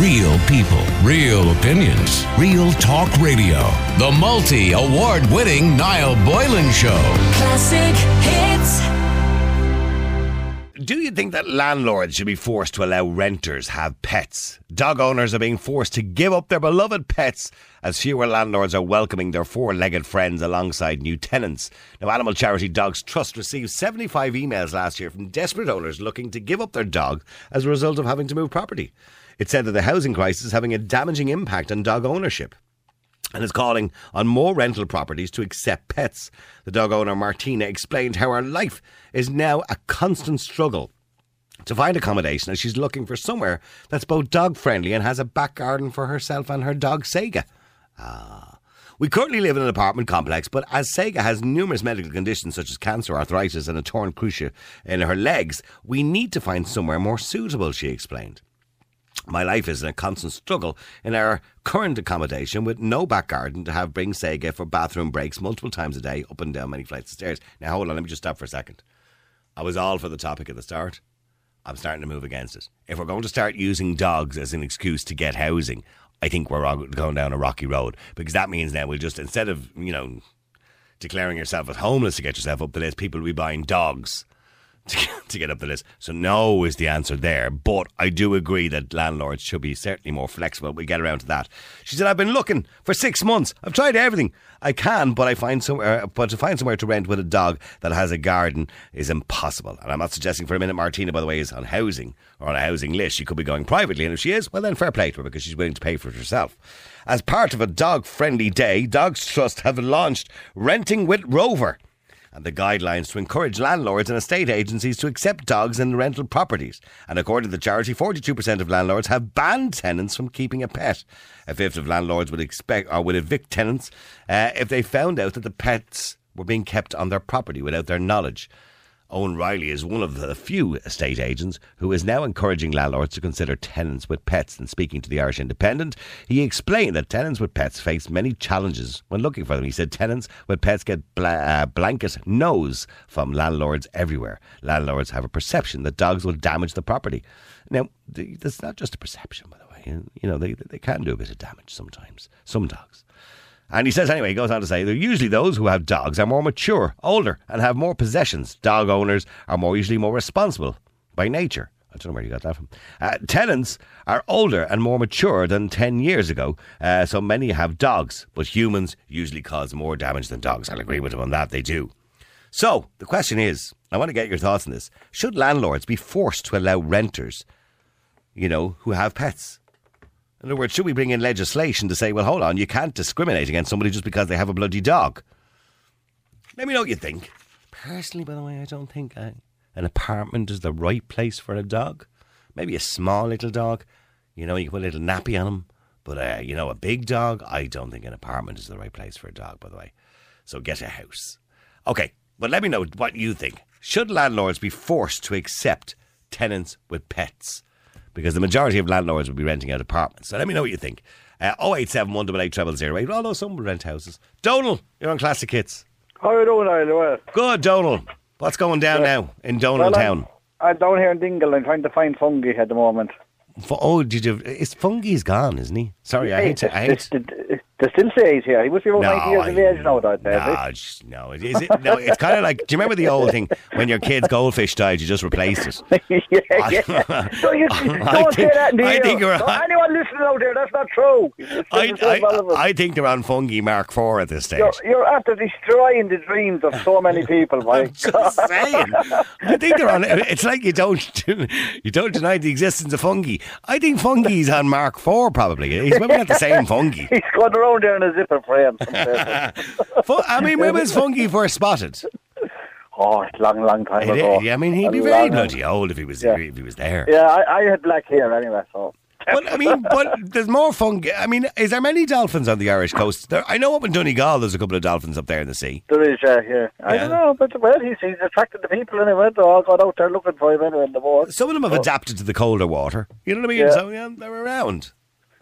Real people, real opinions, real talk radio. The multi award winning Niall Boylan Show. Classic hits. Do you think that landlords should be forced to allow renters have pets? Dog owners are being forced to give up their beloved pets as fewer landlords are welcoming their four-legged friends alongside new tenants. Now, animal charity Dogs Trust received 75 emails last year from desperate owners looking to give up their dog as a result of having to move property. It said that the housing crisis is having a damaging impact on dog ownership and is calling on more rental properties to accept pets. The dog owner Martina explained how her life is now a constant struggle to find accommodation as she's looking for somewhere that's both dog friendly and has a back garden for herself and her dog Sega. Ah. We currently live in an apartment complex, but as Sega has numerous medical conditions such as cancer, arthritis, and a torn cruciate in her legs, we need to find somewhere more suitable, she explained. My life is in a constant struggle in our current accommodation with no back garden to have bring Sega for bathroom breaks multiple times a day up and down many flights of stairs. Now, hold on, let me just stop for a second. I was all for the topic at the start. I'm starting to move against it. If we're going to start using dogs as an excuse to get housing, I think we're going down a rocky road because that means now we'll just, instead of, you know, declaring yourself as homeless to get yourself up the list, people will be buying dogs to, get up the list. So no is the answer there. But I do agree that landlords should be certainly more flexible. We'll get around to that. She said, I've been looking for six months. I've tried everything I can, but I find somewhere, but to find somewhere to rent with a dog that has a garden is impossible. And I'm not suggesting for a minute Martina, by the way, is on housing or on a housing list. She could be going privately. And if she is, well then fair play to her because she's willing to pay for it herself. As part of a dog friendly day, Dogs Trust have launched Renting with Rover and the guidelines to encourage landlords and estate agencies to accept dogs in rental properties. And according to the charity, 42% of landlords have banned tenants from keeping a pet. A fifth of landlords would expect or would evict tenants uh, if they found out that the pets were being kept on their property without their knowledge. Owen Riley is one of the few estate agents who is now encouraging landlords to consider tenants with pets. And speaking to the Irish Independent, he explained that tenants with pets face many challenges when looking for them. He said tenants with pets get bla- uh, blanket no's from landlords everywhere. Landlords have a perception that dogs will damage the property. Now, that's not just a perception, by the way. You know, they, they can do a bit of damage sometimes. Some dogs. And he says, anyway, he goes on to say, they're usually those who have dogs are more mature, older, and have more possessions. Dog owners are more usually more responsible by nature. I don't know where you got that from. Uh, tenants are older and more mature than 10 years ago, uh, so many have dogs, but humans usually cause more damage than dogs. I'll agree with him on that, they do. So, the question is I want to get your thoughts on this. Should landlords be forced to allow renters, you know, who have pets? In other words, should we bring in legislation to say, well, hold on, you can't discriminate against somebody just because they have a bloody dog? Let me know what you think. Personally, by the way, I don't think an apartment is the right place for a dog. Maybe a small little dog, you know, you can put a little nappy on him. But, uh, you know, a big dog, I don't think an apartment is the right place for a dog, by the way. So get a house. Okay, but let me know what you think. Should landlords be forced to accept tenants with pets? Because the majority of landlords will be renting out apartments. So let me know what you think. Uh, 087 188 0008. Although some will rent houses. Donal, you're on Classic Hits. How are you doing? Well, Good, Donal. What's going down now in Donal well, Town? I'm, I'm down here in Dingle. I'm trying to find fungie at the moment. F- oh, did you? Is Fungie's gone, isn't he? Sorry, I hate to. I hate they still say he's here. He must be about 90 years of age now, that no, sh- no, it-? No, it's kind of like. Do you remember the old thing when your kid's goldfish died? You just replaced it. yeah, yeah. So you, don't I say think- that in the I think you're- So anyone listening out there, that's not true. I. I, I think they're on Fungie Mark IV at this stage. you're, you're after destroying the dreams of so many people, Mike. Just saying. I think they're on. It's like you don't you don't deny the existence of fungie. I think fungie's on Mark IV probably. He's maybe not the same fungie. He's going around there in a zipper frame. Fu- I mean, when was fungie first spotted? oh, it's long, long time It ago. is- I mean, he'd be A very bloody old if he was Yeah. if he was there. Yeah, I, I had black hair anyway, so. But I mean, but there's more fungie. I mean, is there many dolphins on the Irish coast? There, I know up in Donegal, there's a couple of dolphins up there in the sea. There is, uh, yeah. I Yeah. don't know, but well, he's, he's attracted the people anyway. They're all got out there looking for him anyway in the water. Some of them have adapted to the colder water. You know what I mean? Yeah. So yeah, they're around.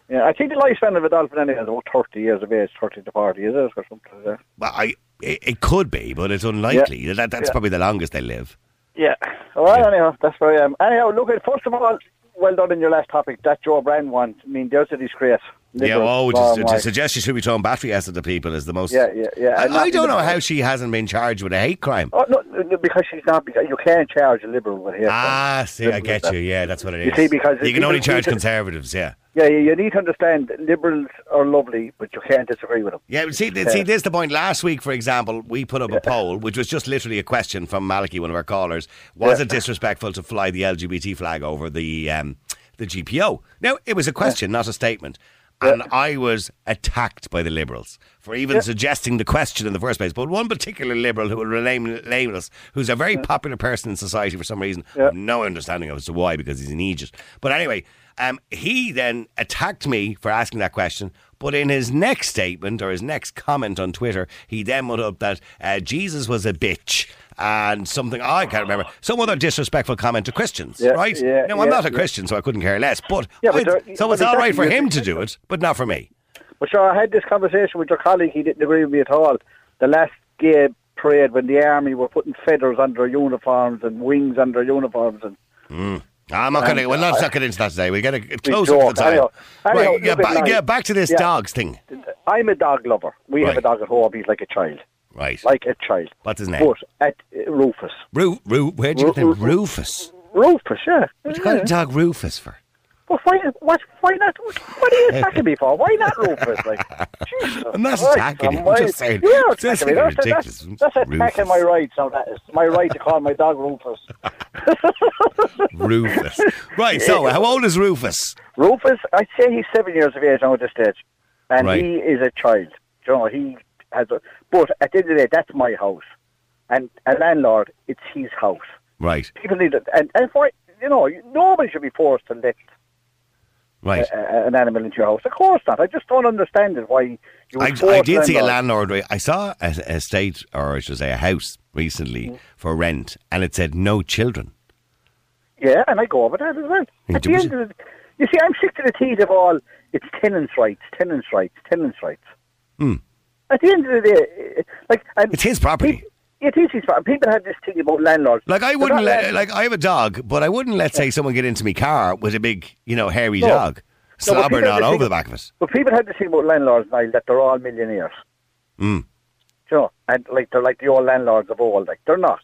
Yeah, I think the lifespan of a dolphin anyway is about 30 years of age, 30 to 40, is it? Or something like that. Well, I it, it could be, but it's unlikely. That that's Yeah. probably the longest they live. Yeah. Well, Yeah. anyhow, that's where I am. Anyhow, look, at first of all, well done in your last topic. That Jo Brand one. I mean, there's a disgrace. Yeah, oh, to, to suggest she should be throwing battery acid to people is the most. Yeah, yeah, yeah. I, And I don't know how she hasn't been charged with a hate crime. Oh, no, no, because she's not. Because you can't charge a liberal with hate. Ah, see, I get you. Yeah, that's what it is. You see, because you can only charge conservatives. Yeah. Yeah, you, you need to understand. that Liberals are lovely, but you can't disagree with them. Yeah, but see, th- see, this is the point. Last week, for example, we put up a poll, which was just literally a question from Maliki, one of our callers. Was Yeah. it disrespectful to fly the LGBT flag over the um, the GPO? Now, it was a question, not a statement. And I was attacked by the Liberals for even suggesting the question in the first place. But one particular Liberal who will remain nameless, who's a very popular person in society for some reason, I have no understanding of as to why, because he's an Egypt. But anyway, um, he then attacked me for asking that question. But in his next statement or his next comment on Twitter, he then put up that uh, Jesus was a bitch and something I can't remember some other disrespectful comment to Christians. Yeah, right? yeah, now I'm yeah, not a yeah. Christian, so I couldn't care less. But, Yeah, but there- so it's all right for him to do it, but not for me. But sure, I had this conversation with your colleague. He didn't agree with me at all. The last gay parade when the army were putting feathers under uniforms and wings under uniforms and I'm not going to. And, Well, let's uh, not get into that today. We'll get it closer to the time. Anyhow- anyhow, right? Yeah, ba- mine. yeah. Back to this Yeah. dogs thing. I'm a dog lover. We have a dog at home. He's like a child, Right. like a child. What's his name? But at uh, Rufus, Ru- Ru- where'd you get the name? Ru- Ru- Rufus. Rufus, yeah. What you a dog Rufus for? But why? What? Why not? What are you attacking me for? Why not Rufus? Like, Jesus I'm not Christ attacking you, I'm just saying- You're it's attacking me. That's, ridiculous. that's, that's attacking Rufus. my rights. Now that is my right to call my dog Rufus. Rufus. Right. So, how old is Rufus? Rufus, I'd say he's seven years of age now at this stage, and Right. he is a child. You know, he has. A, but at the end of the day, that's my house, and a landlord, it's his house. Right. People need it, and and for you know, nobody should be forced to let Right. a, a, an animal into your house. Of course not. I just don't understand it. Why you I, I did see a landlord. I saw a, a estate, or I should say, a house recently Mm. for rent, and it said no children. Yeah, and I go over that as well. At the end of the, you see, I'm sick to the teeth of all. It's tenants' rights, tenants' rights, tenants' rights. Hmm. At the end of the day, eh, like It's his property. People, it is his property. People have this thing about landlords. Like I wouldn't let, like I have a dog, but I wouldn't let say someone get into my car with a big, you know, hairy No. dog, slobbering all over the back of it. But people have this thing about landlords now that they're all millionaires. Mm. You know, and like they're like the old landlords of old. Like they're not.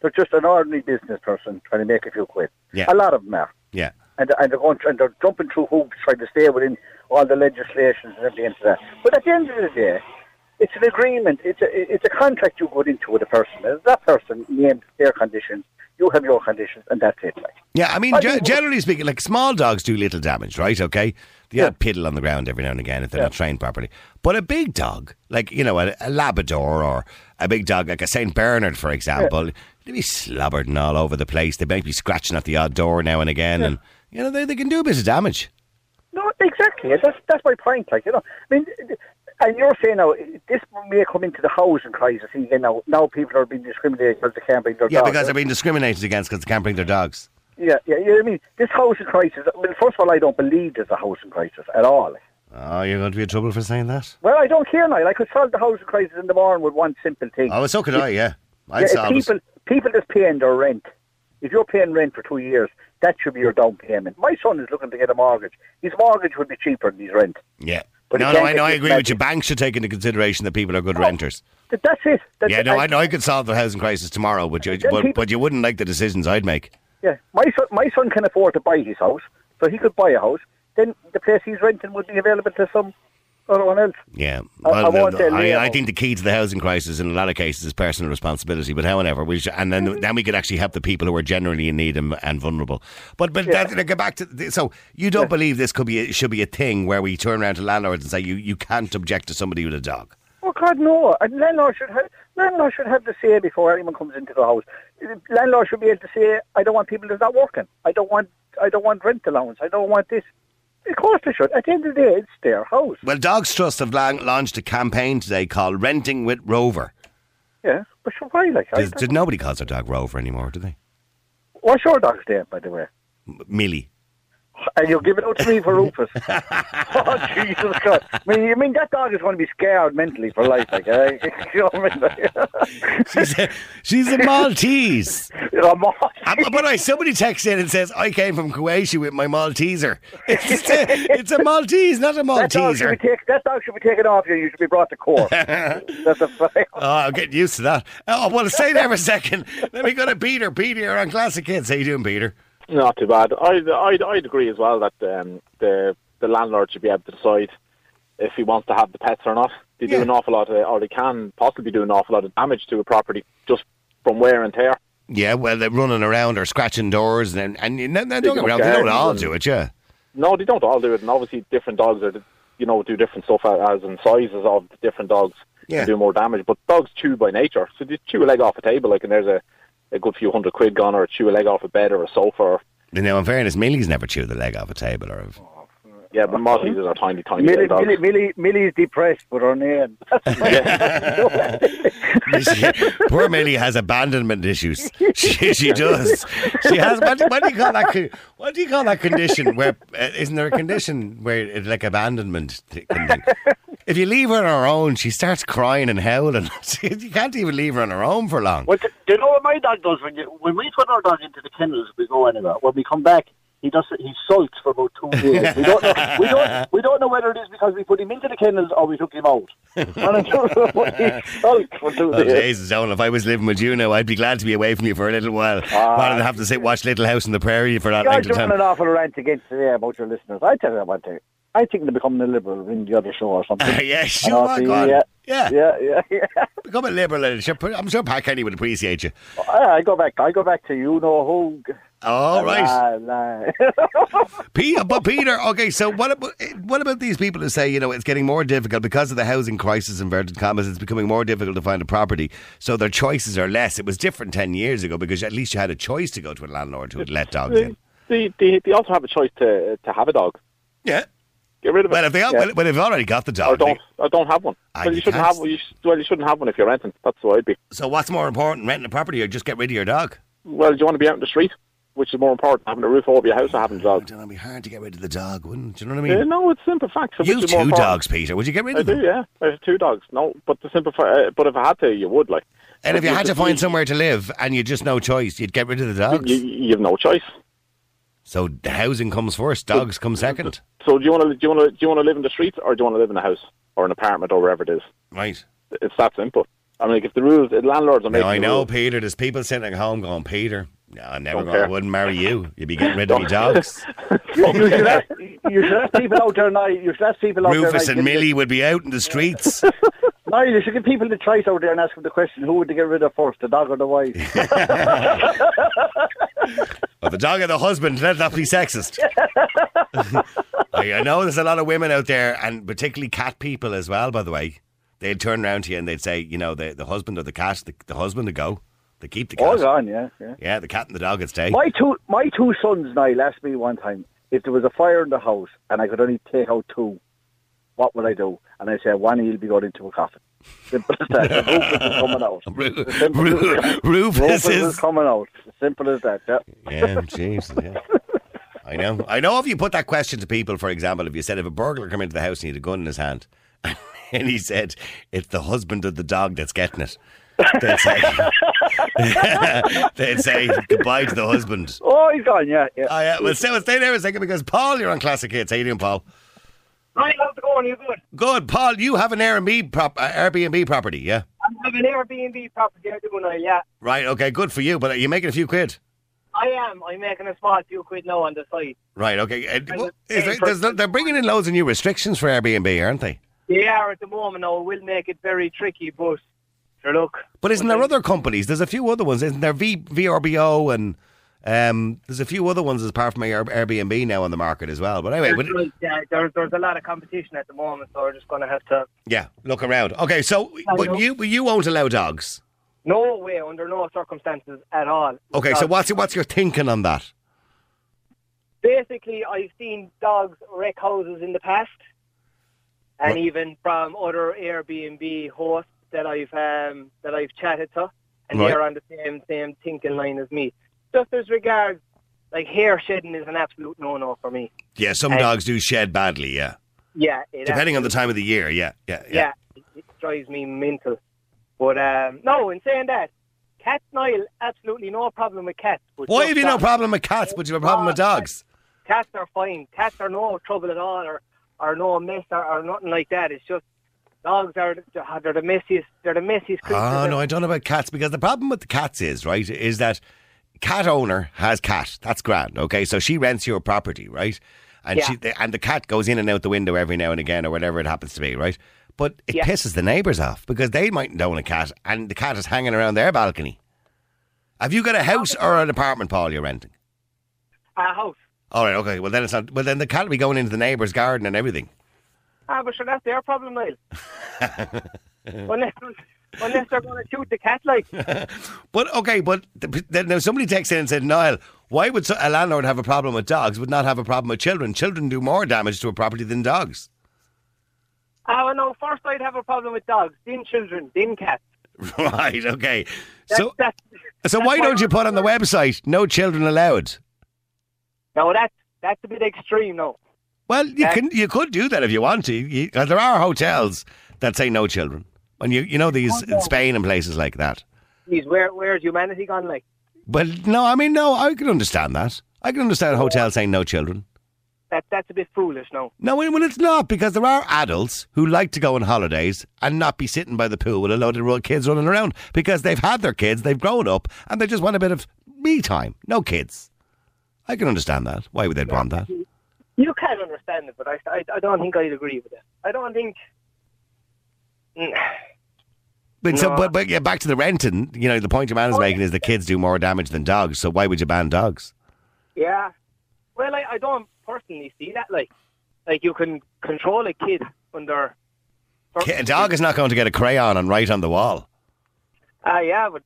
They're just an ordinary business person trying to make a few quid. Yeah. A lot of them are. Yeah, and, and they're going and they're jumping through hoops trying to stay within all the legislations and everything into that. But at the end of the day, it's an agreement. It's a it's a contract you go into with a person. That person named their conditions. You have your conditions, and that's it. Like yeah. I mean, I ge- generally speaking, like small dogs do little damage, right? Okay, the Yeah. odd piddle on the ground every now and again if they're Yeah. not trained properly. But a big dog, like you know, a, a Labrador or a big dog like a Saint Bernard, for example, they'd be slobbering all over the place. They might be scratching at the odd door now and again, and you know, they, they can do a bit of damage. no, exactly. That's that's my point. Like you know, I mean. And you're saying now this may come into the housing crisis again. Now, now people are being discriminated because they can't bring their Yeah, dogs. Yeah, because they're being discriminated against because they can't bring their dogs. yeah, yeah, yeah. I mean, this housing crisis. Well, first of all, I don't believe there's a housing crisis at all. Oh, you're going to be in trouble for saying that. Well, I don't care now. I could solve the housing crisis in the morning with one simple thing. Oh, so could I. Yeah, I'd Yeah, if solve it. people, people that's paying their rent, if you're paying rent for two years, that should be your down payment. My son is looking to get a mortgage. His mortgage would be cheaper than his rent. Yeah. But no, no, I know. I agree with you. Banks should take into consideration that people are good oh, renters. That's it. That's Yeah, it. no, And- I know. I could solve the housing crisis tomorrow, but you, but, people- but you wouldn't like the decisions I'd make. Yeah, my son, my son can afford to buy his house, so he could buy a house. Then the place he's renting would be available to some other one else. Yeah, I- I Well, won't I, I think the key to the housing crisis in a lot of cases is personal responsibility. But however, we should, and then then we could actually help the people who are generally in need and, and vulnerable. But but Yeah. that, to get back to the- so you don't believe this could be a, should be a thing where we turn around to landlords and say you, you can't object to somebody with a dog. Oh God, no! And landlord should have landlord should have the say before anyone comes into the house. Uh, landlord should be able to say, "I don't want people that's not working. I don't want. I don't want rent allowance. I don't want this." Of course they should. At the end of the day, it's their house. Well, Dogs Trust have launched a campaign today called "Renting with Rover." Yeah, but so why? Like, Does, did nobody calls their dog Rover anymore? Do they? what's your dog's name, by the way? Millie. And you'll give it out to me for Rufus. oh, Jesus Christ. I mean, you mean that dog is going to be scared mentally for life, like, eh? you know what I mean? She's a, she's a Maltese. You're a moth. Um, But I, somebody texts in and says, I came from Croatia with my Malteser. It's a, it's a Maltese, not a Malteser. That dog, should be take, that dog should be taken off you. You should be brought to court. That's a fact. Oh, I'm getting used to that. Oh, well, stay there for a second. Let me go to Peter. Peter, you're on Classic Hits. How you doing, Peter? Not too bad. I'd, I'd, I'd agree as well that um, the the landlord should be able to decide if he wants to have the pets or not. They Yeah. do an awful lot, of, or they can possibly do an awful lot of damage to a property just from wear and tear. Yeah, well, they're running around or scratching doors, and and, and no, no, don't get me go they don't all do it, yeah. No, they don't all do it, and obviously different dogs are, you know, do different stuff as in sizes of the different dogs Yeah. and do more damage. But dogs chew by nature, so they chew a leg off a table, like, and there's a, a good few hundred quid gone, or chew a leg off a bed or a sofa. Or, Now, in fairness, Millie's never chewed the leg off a table, or yeah, but Malteses are tiny, tiny Millie, little dogs. Millie, Millie, Millie's depressed with her name. poor Millie has abandonment issues. She, she does. She has. What, do- what do you call that? What do you call that condition? Where uh, isn't there a condition where it's like abandonment? If you leave her on her own, she starts crying and howling. you can't even leave her on her own for long. Well, do you know what my dog does when you when we put our dog into the kennels? We go anywhere. When we come back, he does he sulks for about two days. We don't know. We don't. We don't know whether it is because we put him into the kennels or we took him out. And I don't know he sulks for two Oh, days. Jesus, Owen, if I was living with you now, I'd be glad to be away from you for a little while, Ah. rather than have to sit watch Little House on the Prairie for that You're length of time. an awful rant against today about your listeners. I tell you what, they- I think they're becoming a liberal in the other show or something. yeah, sure, on. yeah. yeah. yeah, yeah, yeah. Become a liberal. and I'm sure Pat Kenny would appreciate you. I, I go back. I go back to you know who. All right. La, la. Peter, but Peter, okay, so what about what about these people who say, you know, it's getting more difficult because of the housing crisis, inverted commas, it's becoming more difficult to find a property, so their choices are less. It was different 10 years ago because at least you had a choice to go to a landlord who would let dogs in. They, they, they also have a choice to to have a dog. Yeah. Get rid of it. Well, if they Yeah. well, if they've already got the dog, don't or don't have one. Ah, well, you shouldn't have. You well, you shouldn't have one if you're renting. That's what I'd be. so what's more important, renting a property or just get rid of your dog? Well, do you want to be out in the street? Which is more important, having a roof over your house or having a I dog? it'd be hard to get rid of the dog, wouldn't Do you know what I Uh, mean? no, it's simple facts. you have two dogs, Peter. Would you get rid I of do, them? yeah. I have two dogs. No, but the simple. fa- Uh, but if I had to, you would like. And if you had to find somewhere to live and you just no choice, you'd get rid of the dogs. you, you have no choice. So the housing comes first, dogs come second. So do you want to do you want to do you want to live in the streets or do you want to live in a house or an apartment or wherever it is? Right. It's that simple. I mean, like, if the rules, the landlords are making. Now I know, rules- Peter. There's people sitting at home going, Peter, no, I never gonna, I wouldn't marry you. You'd be getting rid of me dogs. you, you should ask, you should ask people out there now. You should ask people out there. Rufus and Millie would be out in the streets. No, you should give people the choice out there and ask them the question: Who would they get rid of first, the dog or the wife? But the dog or the husband, let that be sexist. I, I know there's a lot of women out there, and particularly cat people as well, by the way. They'd turn around to you and they'd say, you know, the, the husband or the cat, the, the husband would go. They keep the cat. Oh, on, yeah, yeah. Yeah, the cat and the dog would stay. My two, my two sons now asked me one time if there was a fire in the house and I could only take out two, what would I do? And I said, one, he'll be going into a coffin. Simple as that. The Rufus is coming out. Ru- Simple Ru- as- Rufus Rufus is is coming out. Simple as that. Yeah. Yeah, jeez. Yeah. I know. I know if you put that question to people, for example, if you said if a burglar come into the house and he had a gun in his hand and he said, It's the husband of the dog that's getting it. They'd say, they'd say goodbye to the husband. Oh, he's gone. Yeah, yeah. Oh, yeah. Well, stay, well, stay there a second because Paul, you're on Classic Hits. How you doing, Paul? Right, how's it going? You good? Good, Paul. You have an Airbnb prop, uh, Airbnb property, yeah? I'm having Airbnb property. I'm doing it. Yeah, Right. Okay. Good for you. But are you making a few quid? I am. I'm making a small few quid now on the site. Right. Okay. Uh, I what- was is there, they're bringing in loads of new restrictions for Airbnb, aren't they? They are at the moment now. It will make it very tricky, but sure, look. But isn't there other companies? There's a few other ones. Isn't there v, VRBO and um, there's a few other ones apart from Air, Airbnb now on the market as well. But anyway, There's, but, yeah, there's, there's a lot of competition at the moment, so we're just going to have to. yeah, look around. Okay, so but you but you won't allow dogs. No way, under no circumstances at all. Okay, so what's what's your thinking on that? Basically, I've seen dogs wreck houses in the past, and even from other Airbnb hosts that I've um, that I've chatted to, and Right. they're on the same same thinking line as me. Just as regards like hair shedding is an absolute no-no for me. Yeah, some dogs do shed badly. Yeah, Yeah, it depending on the time of the year. Yeah, yeah, yeah. yeah, it, drives me mental. But um, no, in saying that, cats, Niall, absolutely no problem with cats. Why have you no dogs. problem with cats, but you have a problem with dogs? Cats are fine. Cats are no trouble at all, or or no mess, or, or nothing like that. It's just dogs are the- they're the messiest. They're the messiest creatures. Oh no. I don't know about cats because the problem with the cats is right is that cat owner has cat. That's grand. Okay, so she rents your property, right? And Yeah. she and the cat goes in and out the window every now and again or whatever it happens to be, right? But it Yeah. pisses the neighbours off because they mightn't own a cat and the cat is hanging around their balcony. Have you got a house or an apartment, Paul? You're renting? A house. All right, okay. Well, then it's not. Well, then the cat will be going into the neighbour's garden and everything. Ah, but sure, that's their problem, Niall. unless, unless they're going to shoot the cat, like. But okay, but then somebody texted in and said, Niall, why would a landlord have a problem with dogs, but not have a problem with children? Children do more damage to a property than dogs. Ah, well, no, first I'd have a problem with dogs, then children, then cats. right. Okay. That's, So, that's, so that's why don't you put on the website "No children allowed"? No, that's, that's a bit extreme, no. Well, you can you could do that if you want to. You, uh, there are hotels that say no children, and you you know these in Spain and places like that. Jeez, where, where's humanity gone, like? But no, I mean no, I can understand that. I can understand a hotel saying no children. That, that's a bit foolish, no. No, well, it's not because there are adults who like to go on holidays and not be sitting by the pool with a load of kids running around because they've had their kids, they've grown up, and they just want a bit of me time. No kids. I can understand that. Why would they want that? You can understand it, but I, I, I don't think I'd agree with it. I don't think. Mm. But so, No. but, but yeah, back to the renting. You know, the point your man is making is the kids do more damage than dogs. So why would you ban dogs? Yeah. Well, I, I don't personally see that. Like, like you can control a kid under. A dog is not going to get a crayon and write on the wall. Ah, yeah, but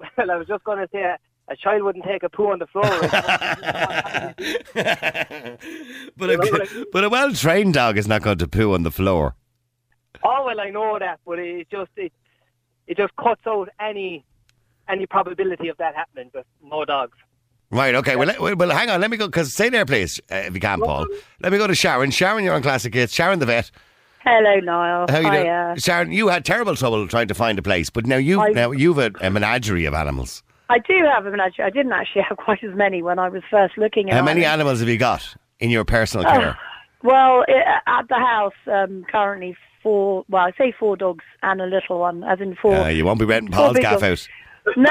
well, I was just going to say a, a child wouldn't take a poo on the floor. but a, but a well trained dog is not going to poo on the floor. oh well, I know that, but it just it it just cuts out any any probability of that happening. Just no dogs. Right. Okay. Well, let, well, hang on. Let me go. Because stay there, please, uh, if you can, Paul. Let me go to Sharon. Sharon, you're on Classic Hits. Sharon, the vet. Hello, Niall. How you doing? Sharon, you had terrible trouble trying to find a place, but now you I- now you've a, a menagerie of animals. I do have a menagerie. I didn't actually have quite as many when I was first looking at How many Ireland. animals have you got in your personal Oh, care? Well, i at the house, um, currently four, well, I say four dogs and a little one, as in four. Uh, you won't be renting Paul's gaff dogs. out. No,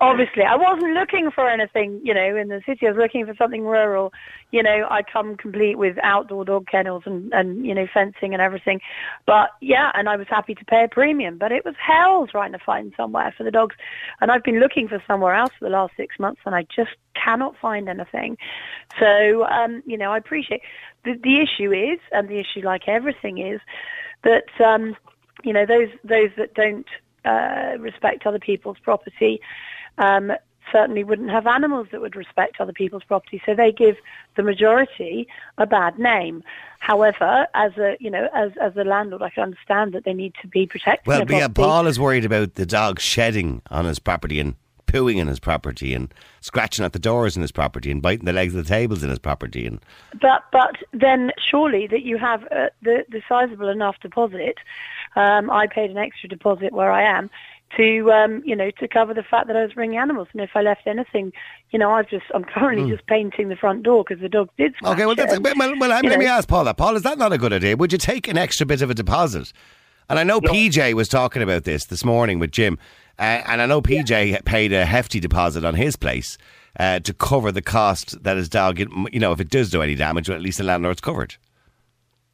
obviously. I wasn't looking for anything, you know, in the city. I was looking for something rural. You know, I come complete with outdoor dog kennels and, and, you know, fencing and everything. But yeah, and I was happy to pay a premium. But it was hell trying to find somewhere for the dogs. And I've been looking for somewhere else for the last six months and I just cannot find anything. So, um, you know, I appreciate the, the issue is, and the issue like everything is, that, um, you know, those, those that don't uh, respect other people's property um, certainly wouldn't have animals that would respect other people's property. So they give the majority a bad name. However, as a you know, as as a landlord, I can understand that they need to be protecting Well, yeah. Paul is worried about the dog shedding on his property and pooing in his property and scratching at the doors in his property and biting the legs of the tables in his property and But but then surely that you have uh, the the sizable enough deposit. Um, I paid an extra deposit where I am to um, you know to cover the fact that I was bringing animals, and if I left anything, you know, I've just I'm currently just painting the front door because the dog did. Okay, well, that's, And, well, well, well you let me ask Paul that. Paul, is that not a good idea? Would you take an extra bit of a deposit? And I know PJ was talking about this this morning with Jim, uh, and I know PJ paid a hefty deposit on his place uh, to cover the cost that his dog, you know, if it does do any damage, well, at least the landlord's covered.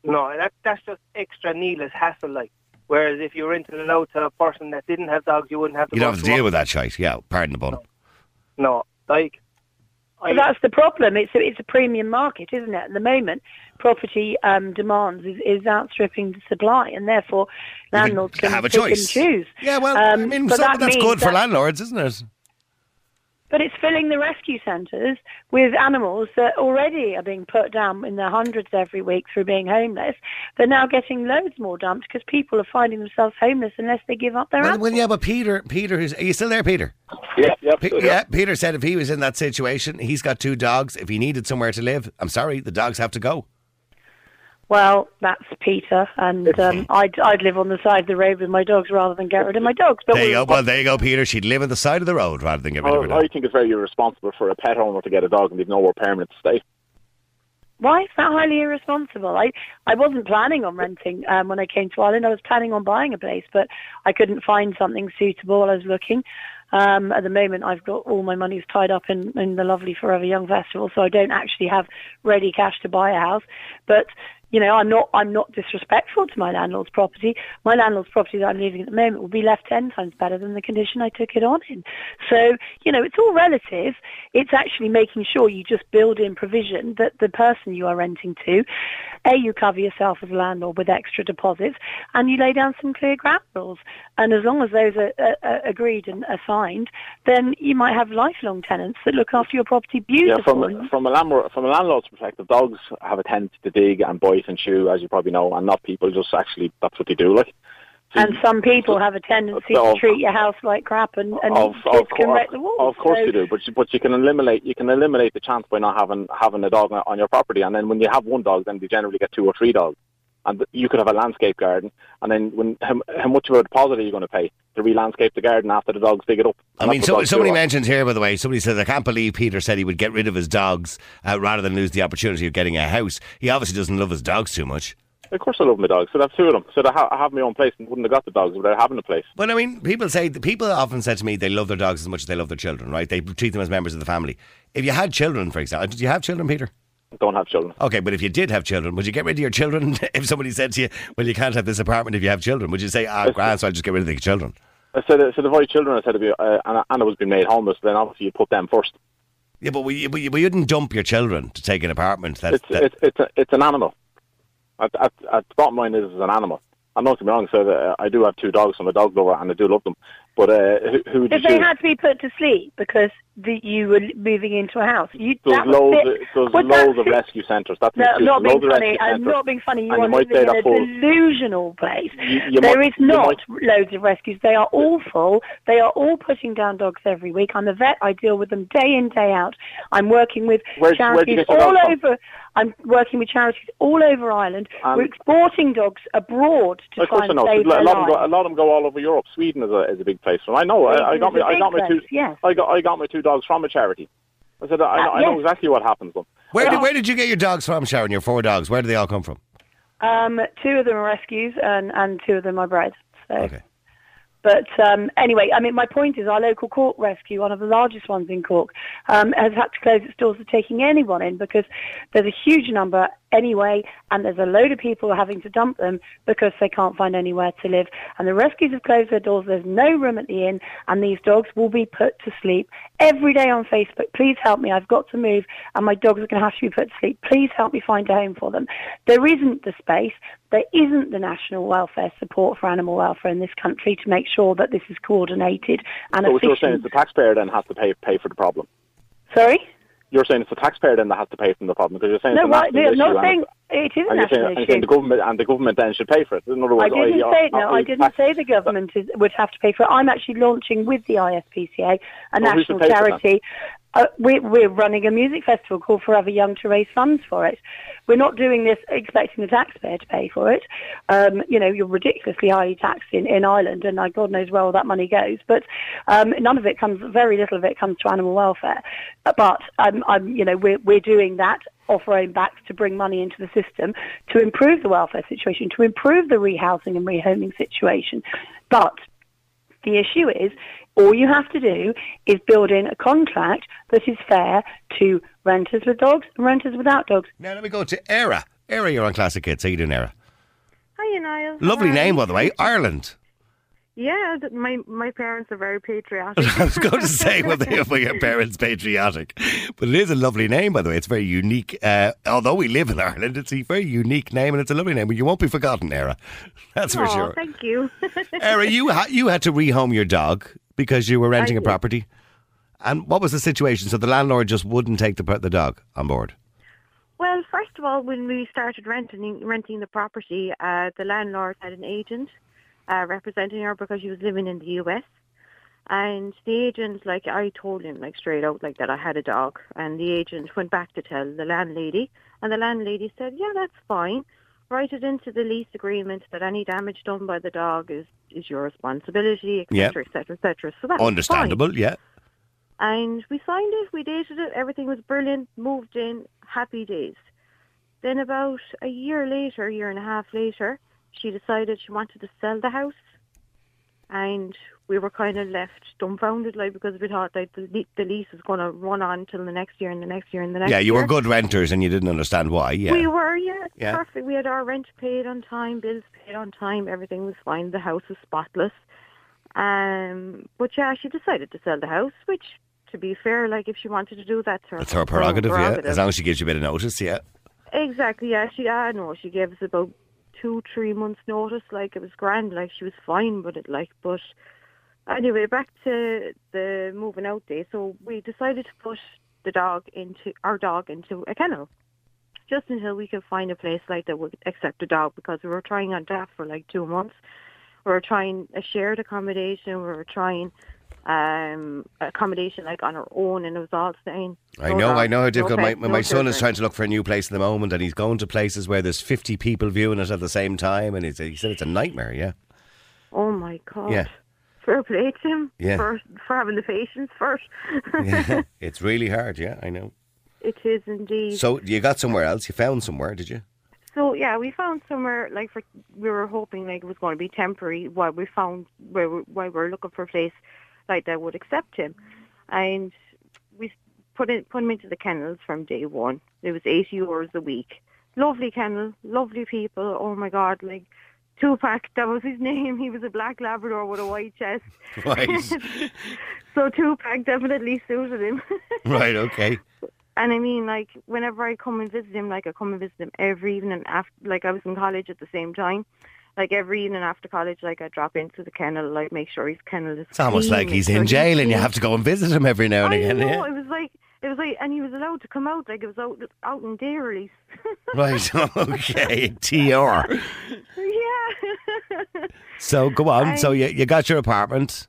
No, that that's just extra needless hassle. Like, whereas if you rented it out to a person that didn't have dogs, you wouldn't have to. You go don't have to through deal with that shite. Yeah, pardon the bun. No, like. I, But that's the problem. It's a, it's a premium market, isn't it? At the moment, property um, demands is, is outstripping the supply, and therefore landlords can have a choice. and choose. Yeah, well, I Um, mean, but some, that that's means good for landlords, isn't it? But it's filling the rescue centres with animals that already are being put down in their hundreds every week through being homeless. They're now getting loads more dumped because people are finding themselves homeless unless they give up their Well, animals. well, yeah, but Peter, Peter, who's, are you still there, Peter? Yeah, yeah, Pe- yeah, Peter said if he was in that situation, he's got two dogs. If he needed somewhere to live, I'm sorry, the dogs have to go. Well, that's Peter, and um, I'd, I'd live on the side of the road with my dogs rather than get rid of my dogs. But There you we- go. Well, there you go, Peter. She'd live on the side of the road rather than get rid of her I, I think it's very irresponsible for a pet owner to get a dog and they've nowhere permanent to stay. Why is that highly irresponsible? I, I wasn't planning on renting um, when I came to Ireland. I was planning on buying a place, but I couldn't find something suitable while I was looking. Um, at the moment, I've got all my money's tied up in, in the lovely Forever Young Festival, so I don't actually have ready cash to buy a house. But you know, I'm not I'm not disrespectful to my landlord's property. My landlord's property that I'm leaving at the moment will be left ten times better than the condition I took it on in. So, you know, it's all relative. It's actually making sure you just build in provision that the person you are renting to, A, you cover yourself as a landlord with extra deposits and you lay down some clear ground rules. And as long as those are, are, are agreed and assigned, then you might have lifelong tenants that look after your property Yeah, beautifully. from from a landlord from a landlord's perspective, dogs have a tendency to dig and bite and chew, as you probably know, and not people. Just actually, that's what they do. Like, So And some people have a tendency Of- to treat your house like crap, and, and of, of, can wreck the walls. of course So- you do, but you, but you can eliminate you can eliminate the chance by not having having a dog on your property, and then when you have one dog, then you generally get two or three dogs, and you could have a landscape garden, and then when how, how much of a deposit are you going to pay to re-landscape the garden after the dogs dig it up? I mean, so, somebody mentions here, by the way, somebody says, I can't believe Peter said he would get rid of his dogs uh, rather than lose the opportunity of getting a house. He obviously doesn't love his dogs too much. Of course, I love my dogs. So I have two of them. So I, ha- I have my own place and wouldn't have got the dogs without having a place. But I mean, people say, people often said to me they love their dogs as much as they love their children, right? They treat them as members of the family. If you had children, for example, did you have children, Peter? Don't have children. Okay, but if you did have children, would you get rid of your children if somebody said to you, well, you can't have this apartment if you have children? Would you say, ah, grand, so I'll just get rid of the children? I said, so the very children I said, if you, uh, and Anna was being made homeless, then obviously you put them first. Yeah, but we, we, we wouldn't dump your children to take an apartment. That, It's that, it's it's, a, it's an animal. At, at, at the bottom line is it's an animal. I'm not to be wrong. So I do have two dogs. I'm a dog lover, and I do love them. But uh, who, who If they had to be put to sleep because the, you were moving into a house, you There's loads, there's loads of rescue centres. That's No, the I'm excuse. not being funny. I'm not being funny. You And are you living in a full- delusional place. You- you There might- is not might- loads of rescues. They are awful. They are all putting down dogs every week. I'm a vet. I deal with them day in, day out. I'm working with Where'd- where'd you charities all over. from? Over. I'm working with charities all over Ireland. Um, We're exporting dogs abroad to Of try course and know. save A lot, their of them go, lives. a lot of them go all over Europe. Sweden is a is a big place. So I know. I, I got Sweden my is a I got big my two yes. I got I got my two dogs from a charity. I said I, Uh, know, I know exactly what happens to them. where, did, where did you get your dogs from, Sharon? Your four dogs. Where did they all come from? Um, two of them are rescues, and, and two of them are bred. So. Okay. But um, anyway, I mean, my point is our local Cork Rescue, one of the largest ones in Cork, um, has had to close its doors to taking anyone in because there's a huge number anyway, and there's a load of people having to dump them because they can't find anywhere to live. And the rescues have closed their doors. There's no room at the inn, and these dogs will be put to sleep every day on Facebook. Please help me. I've got to move, and my dogs are going to have to be put to sleep. Please help me find a home for them. There isn't the space. There isn't the national welfare support for animal welfare in this country to make sure that this is coordinated and So what you're saying is the taxpayer then has to pay pay for the problem. Sorry? You're saying it's the taxpayer then that has to pay for the problem because you're saying No, it's a right, national I'm issue not saying it is a and saying, national and the government and the government then should pay for it. In other words, I didn't I, say no. I didn't say the government is, would have to pay for it. I'm actually launching with the ISPCA, a Well, national pay for that? charity. Uh, we're, we're running a music festival called Forever Young to raise funds for it. We're not doing this expecting the taxpayer to pay for it. Um, you know, you're ridiculously highly taxed in, in Ireland, and uh, God knows where all that money goes. But um, none of it comes, very little of it comes to animal welfare. Uh, But um, I'm, you know, we're we're doing that off our own backs to bring money into the system to improve the welfare situation, to improve the rehousing and rehoming situation. But the issue is all you have to do is build in a contract that is fair to renters with dogs and renters without dogs. Now let me go to Era. Era, you're on Classic Hits. How you doing, Era? Hiya, Niall. Lovely How are name, by the way. Ireland. Yeah, my my parents are very patriotic. I was going to say, well, they well, your parents patriotic, but it is a lovely name, by the way. It's very unique. Uh, although we live in Ireland, it's a very unique name, and it's a lovely name. But you won't be forgotten, Era. That's for Aw, sure. Thank you. Era, you ha- you had to rehome your dog because you were renting a property, And what was the situation? So the landlord just wouldn't take the the dog on board. Well, first of all, when we started renting renting the property, uh, the landlord had an agent uh, representing her because she was living in the US. And the agent, like I told him, like straight out, like that I had a dog. And the agent went back to tell the landlady, and the landlady said, "Yeah, that's fine. Write it into the lease agreement that any damage done by the dog is is your responsibility, etc., etc., etc." So that's was fine. Understandable, yeah. And we signed it, we dated it, everything was brilliant, moved in, happy days. Then about a year later, a year and a half later, she decided she wanted to sell the house. And we were kind of left dumbfounded, like, because we thought like the, the lease was going to run on till the next year and the next year and the next year. Yeah, you were good renters and you didn't understand why. Yeah. We were, yeah, Yeah. perfect. We had our rent paid on time, bills paid on time, everything was fine. The house was spotless. Um, but yeah, she decided to sell the house, which, to be fair, like if she wanted to do that, her, That's her own prerogative, yeah. As long as she gives you a bit of notice, yeah. Exactly, yeah. She, uh, no, she gave us about two, three months' notice. Like it was grand. Like she was fine with it. Like, but anyway, back to the moving out day. So we decided to put the dog into our dog into a kennel, just until we could find a place like that would accept the dog because we were trying on that for like two months. We were trying a shared accommodation. We were trying um accommodation like on our own, and it was all staying. I no know, I know how no difficult. my my no son is trying to look for a new place at the moment, and he's going to places where there's 50 people viewing it at the same time, and he said it's a nightmare. Yeah, Oh my god. Yeah. Fair play to him Yeah. for for having the patience first. yeah. it's really hard. Yeah, I know. it is indeed. So you got somewhere else? You found somewhere? Did you? So yeah, we found somewhere like for we were hoping like it was going to be temporary while we found where we, while we were looking for a place like that would accept him, and we put it put him into the kennels from day one. It was eighty euros a week. Lovely kennel, lovely people. Oh my god, like Tupac, that was his name. He was a black Labrador with a white chest. Right. so Tupac definitely suited him. right. Okay. And I mean, like, whenever I come and visit him, like, I come and visit him every evening after, like, I was in college at the same time. Like, every evening after college, like, I drop into the kennel, like, make sure his kennel is It's almost like he's in jail, and you have to go and visit him every now and I again. know, Yeah. it was like, it was like, and he was allowed to come out, like, it was out, out in day release. Right. Okay. Tr. yeah. So go on. So you you got your apartment.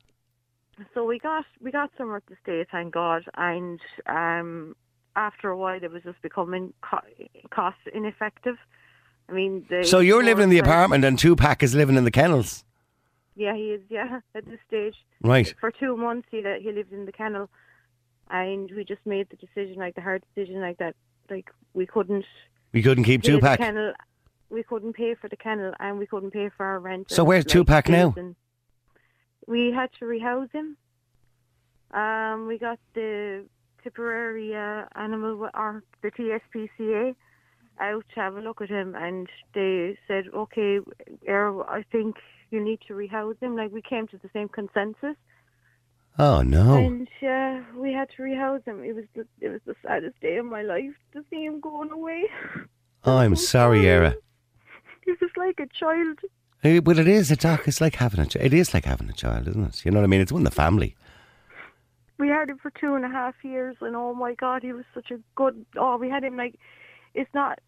So we got we got somewhere to stay, thank God. And um, after a while, it was just becoming co- cost ineffective. I mean, the So you're living in the apartment, and Tupac is living in the kennels. Yeah, he is. Yeah, at this stage. Right. For two months, he he lived in the kennel, and we just made the decision, like the hard decision, like that, like we couldn't. We couldn't keep Tupac. kennel. We couldn't pay for the kennel, and we couldn't pay for our rent. So and, where's like, Tupac now? We had to rehouse him. Um, we got the Tipperary uh, animal or the TSPCA out to have a look at him, and they said, "Okay, er, I think you need to rehouse him." Like we came to the same consensus, Oh no. and uh, we had to rehouse him. It was the, it was the saddest day of my life to see him going away. Oh, I'm sorry, Era. He was like a child. Eh, But it is a doc. It's like having a. ch- It is like having a child, isn't it? You know what I mean? It's one of the family. We had him for two and a half years, and oh my god, he was such a good. Oh, we had him like, it's not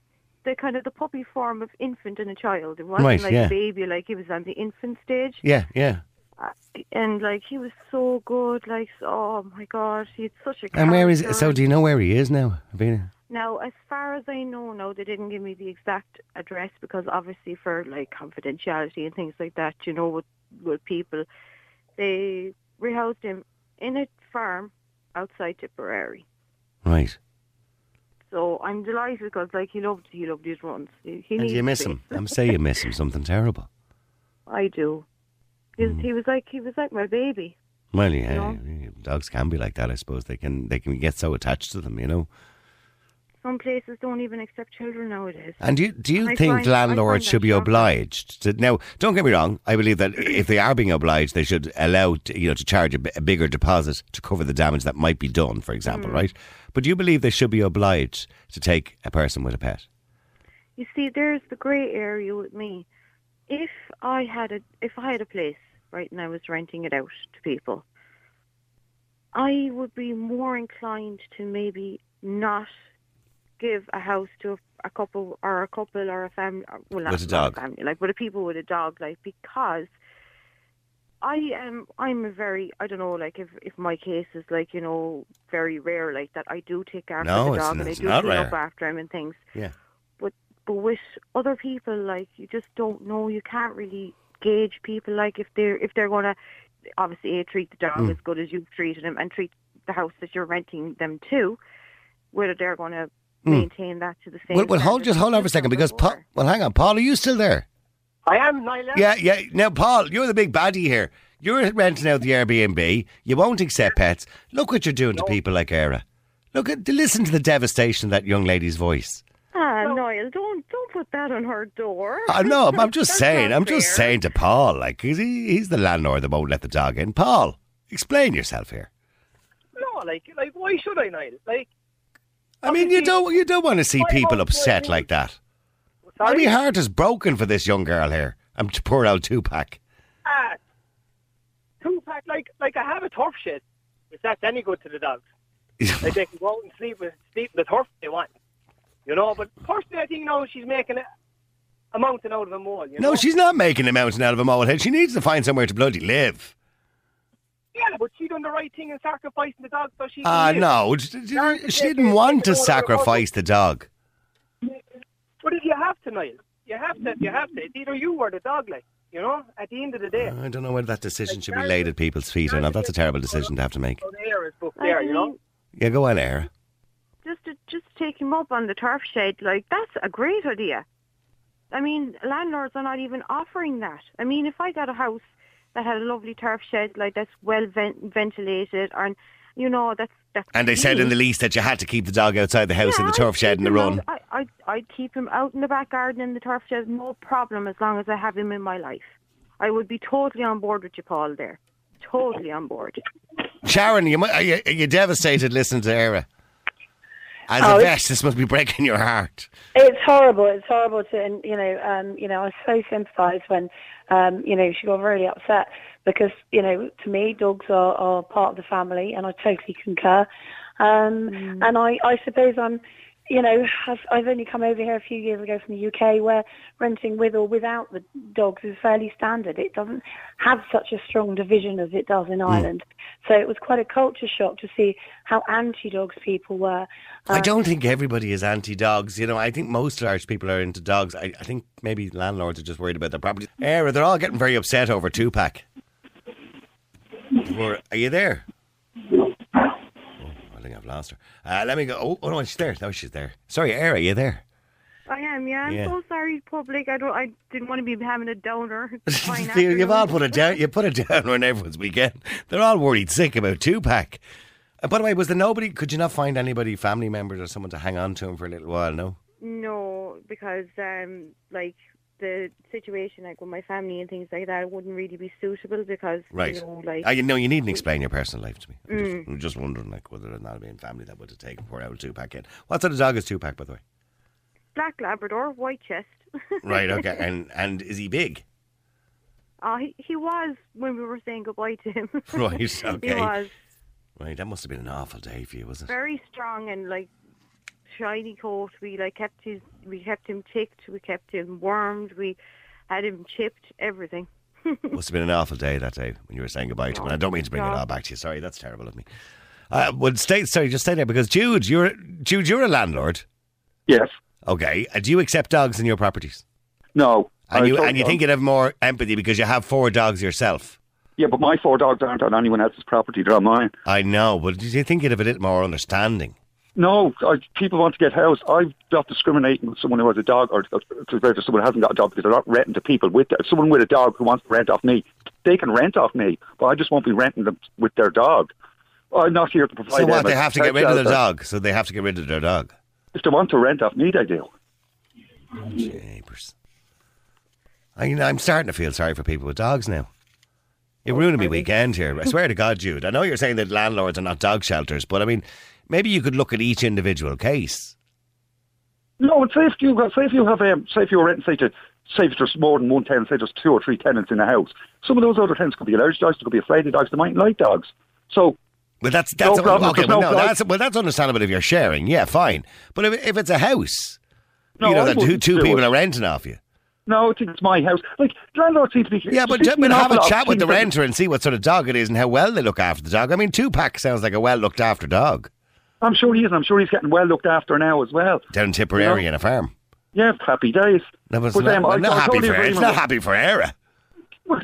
the kind of the puppy form of infant and a child. It wasn't Right, like yeah. a baby, like he was on the infant stage, Yeah, yeah. uh, and like he was so good. Like, oh my god, he had such a. And where is? character. So do you know where he is now? Avina? Now, as far as I know, no, they didn't give me the exact address because obviously for like confidentiality and things like that, you know, with with people, they rehoused him in a farm outside Tipperary. Right. So I'm delighted because like he loved he loved his runs. He, he And you miss him. I'm saying you miss him. Something terrible. I do. He, Hmm. he was like he was like my baby. Well, yeah, know? yeah, dogs can be like that. I suppose they can. They can get so attached to them, you know. Some places don't even accept children nowadays. And do you, do you I think find- landlords should be shocking. obliged to now? Don't get me wrong. I believe that if they are being obliged, they should allow to, you know to charge a, bigger deposit to cover the damage that might be done, for example, Mm. right? But do you believe they should be obliged to take a person with a pet? You see, there's the grey area with me. If I had a if I had a place right and I was renting it out to people, I would be more inclined to maybe not give a house to a, a couple or a couple or a family, well, not, With a dog. family, like with a people with a dog, like because I am I'm a very I don't know like if if my case is like you know very rare like that I do take after No, the dog and I do clean up after him and things. Yeah. But but with other people like you just don't know you can't really gauge people like if they're if they're gonna obviously a treat the dog Hmm. as good as you've treated him and treat the house that you're renting them to whether they're gonna maintain that to the same. Hmm. Well, well hold just hold on for a second because before. Paul. Well, hang on, Paul. Are you still there? I am Niall. Yeah, yeah. Now, Paul, you're the big baddie here. You're renting out the Airbnb. You won't accept pets. Look what you're doing to people like Era. Look at listen to the devastation of that young lady's voice. Ah, Niall, don't don't put that on her door. I know. I'm just saying. I'm just saying to Paul, like, 'cause he, he's the landlord that won't let the dog in. Paul, explain yourself here. No, like, like, why should I, Niall? Like, I mean, you don't you don't want to see people upset like that. sorry. My heart is broken for this young girl here. I'm t- poor old Tupac. Ah, two pack, like, like I have a turf shed. If that's any good to the dogs, like they can go out and sleep with sleep in the turf if they want. You know, but personally, I think you know she's making a, a mountain out of a mole. You know? no, she's not making a mountain out of a molehead. She needs to find somewhere to bloody live. Yeah, but she done the right thing in sacrificing the dog so she. Ah, live. no. She she didn't want to sacrifice the dog. But if you have to, Niall, you have to. You have to. It's either you or the dog, like you know. At the end of the day, I don't know whether that decision should be laid at people's feet or not. That's a terrible decision to have to make. so the air is booked there. You know. Yeah, go on, Era. just to just take him up on the turf shed, like that's a great idea. I mean, landlords are not even offering that. I mean, if I got a house that had a lovely turf shed, like that's well vent- ventilated, and you know that's that's. And they said in the lease that you had to keep the dog outside the house in the turf I'd shed in the run. out- I, I, I'd keep him out in the back garden in the turf shed, no problem, as long as I have him in my life. I would be totally on board with you, Paul. There, totally on board. Sharon, you, mu- are, you, are you devastated listening to Era? As Oh, a it's- vet, this must be breaking your heart. It's horrible. It's horrible to, and you know, um, you know, I so sympathise when, um, you know, she got really upset because, you know, to me, dogs are, are part of the family, and I totally concur. Um, And I, I suppose I'm, you know, I've, I've only come over here a few years ago from the UK, where renting with or without the dogs is fairly standard. It doesn't have such a strong division as it does in mm. Ireland. So it was quite a culture shock to see how anti-dogs people were. I uh, don't think everybody is anti-dogs. You know, I think most Irish people are into dogs. I, I think maybe landlords are just worried about their property. Era, they're all getting very upset over Tupac. Were- Are you there? Think I've lost her. Uh, let me go. Oh, oh, no, she's there. No, she's there. Sorry, Era, are you there? I am, yeah. I'm Yeah. so sorry, public. I don't. I didn't want to be having a downer. Fine You- You've all put it down. You put it down on everyone's weekend. They're all worried sick about Tupac. Uh, by the way, was there nobody? Could you not find anybody, family members or someone to hang on to him for a little while? No. No, because um, like the situation, like with my family and things like that, wouldn't really be suitable because Right. you know, like Uh, you know, you needn't explain your personal life to me. I'm, Mm. just, I'm just wondering, like, whether or not been family that would have taken poor old Tupac in. What sort of dog is Tupac, by the way? black Labrador, white chest. Right. Okay. and and is he big? Uh, he, he was when we were saying goodbye to him. Right, he okay. was Right. That must have been an awful day for you, wasn't it? very strong and like shiny coat. We like kept his, we kept him ticked, we kept him warmed, we had him chipped, everything. must have been an awful day that day when you were saying goodbye to him. And I don't mean to bring it all back to you. Sorry, that's terrible of me. Uh, well, stay. Sorry, just stay there because Jude, you're Jude, you're a landlord. Yes. Okay. Uh, do you accept dogs in your properties? No. And I you and you them- think you'd have more empathy because you have four dogs yourself. Yeah, but my four dogs aren't on anyone else's property. They're on mine. I know, but do you think you'd have a little more understanding? No, I, people want to get housed. I'm not discriminating with someone who has a dog or compared to someone who hasn't got a dog because they're not renting to people with someone with a dog who wants to rent off me. They can rent off me, but I just won't be renting them with their dog. I'm not here to provide. So what? them They have to get rid of their dog. So they have to get rid of their dog. If they want to rent off me, they do. Jeepers. I, I'm starting to feel sorry for people with dogs now. You're ruining my weekend here. I swear to God, Jude. I know you're saying that landlords are not dog shelters, but I mean, maybe you could look at each individual case. No, say if you say if you have um, say if you're renting say to say if there's more than one tenant, say there's two or three tenants in the house. Some of those other tenants could be allergic dogs, they could be afraid of dogs, they might like dogs. So But that's that's No problem, okay. Well, no no, that's well, that's understandable if you're sharing. Yeah, fine. But if, if it's a house, No, you know I that two, two people it. are renting off you. No, I think it's my house. Like landlords seem to be. Yeah, but, seems but have a chat with the renter and see what sort of dog it is and how well they look after the dog. I mean, Tupac sounds like a well looked after dog I'm sure he is. I'm sure he's getting well looked after now as well. down in Tipperary in a farm. Yeah, happy days. No, but it's But, not, um, I- I'm not I happy totally for agree It's with not happy for Era. Well,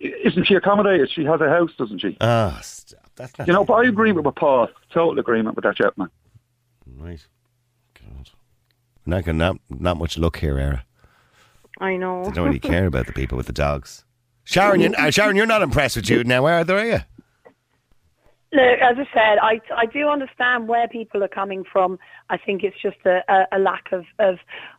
Isn't she accommodated? She has a house, doesn't she? Oh, stop. That's not You know, but I agree with Paul. Total agreement with that gentleman. right. God. Not, gonna- not, not much luck here, Era. I know. They don't really care about the people with the dogs. Sharon, you, uh, Sharon, you're not impressed with Jude now, are there, are you? Look, as I said, I, I do understand where people are coming from. I think it's just a, a, a lack of, of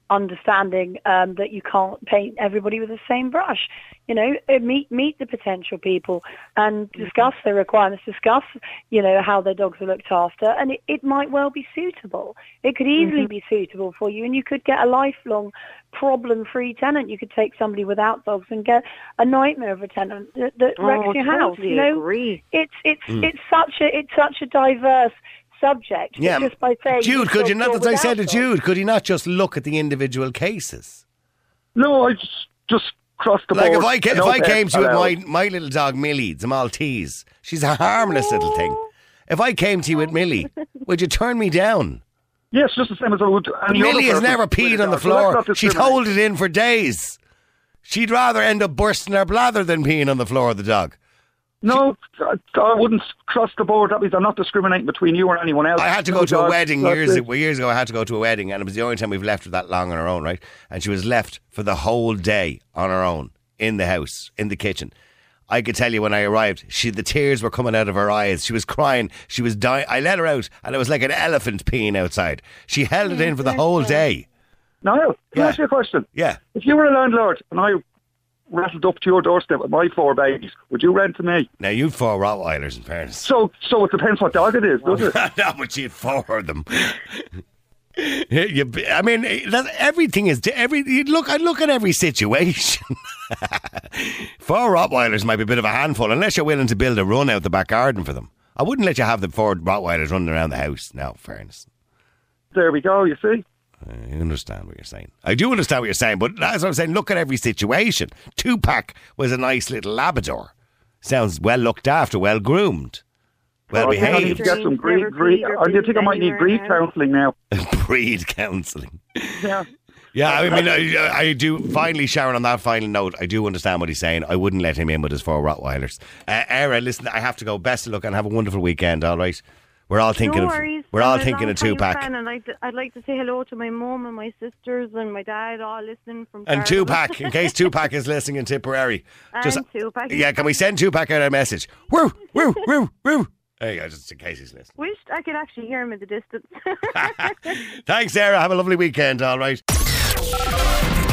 understanding um, that you can't paint everybody with the same brush. You know, uh, meet meet the potential people and discuss their requirements, discuss, you know, how their dogs are looked after, and it, it might well be suitable. It could easily be suitable for you, and you could get a lifelong problem-free tenant. You could take somebody without dogs and get a nightmare of a tenant that, that Oh, wrecks your house. You know, agree. it's it's it's such a it's such a diverse subject. Yeah. just by saying Jude, could you not, as I said to Jude, could you not just look at the individual cases? No, I just just crossed the Like board. if I, ca- if I came to you with my, my little dog Millie, the Maltese, she's a harmless little thing. If I came to you with Millie, would you turn me down? Yes, just the same as I would. any other Millie has person never a peed on the dog, so floor. She'd hold it in for days. She'd rather end up bursting her blather than peeing on the floor of the dog. No, I, I wouldn't cross the board. That means I'm not discriminating between you or anyone else. I had to No go to a dog, wedding years it. years ago. I had to go to a wedding, and it was the only time we've left her that long on her own, right? And she was left for the whole day on her own in the house, in the kitchen. I could tell you when I arrived, she the tears were coming out of her eyes. She was crying. She was dying. I let her out, and it was like an elephant peeing outside. She held it in for the whole day. Now, can Yeah. I ask you a question? Yeah. If you were a landlord and I rattled up to your doorstep with my four babies, would you rent to me? Now you'd four Rottweilers, in fairness. So, so it depends what dog it is, doesn't it? Not much you'd four of them. You, I mean, that, everything is every. You look, I look at every situation. four Rottweilers might be a bit of a handful, unless you're willing to build a run out the back garden for them. I wouldn't let you have the four Rottweilers running around the house. Now, fairness. There we go. You see. I understand what you're saying. I do understand what you're saying, but as I'm saying, look at every situation. Tupac was a nice little Labrador. Sounds well looked after, well groomed, well Oh, I I need behaved. to get some Never grief. grief. peed or I think I might need breed counselling now. Breed counselling. Yeah. Yeah, I mean, I, I do. Finally, Sharon, on that final note, I do understand what he's saying. I wouldn't let him in with his four Rottweilers. Uh, Era, listen, I have to go. Best of luck and have a wonderful weekend. All right, we're all thinking no of worries. we're all I'm thinking of Tupac fan, and I'd, I'd like to say hello to my mum and my sisters and my dad, all listening from and Cardiff. Tupac. In case Tupac is listening in Tipperary, And Tupac. yeah, can we send Tupac out a message? Woo, woo, woo, woo. There you go, just in case he's listening. Wished I could actually hear him in the distance. Thanks, Sarah. Have a lovely weekend. All right.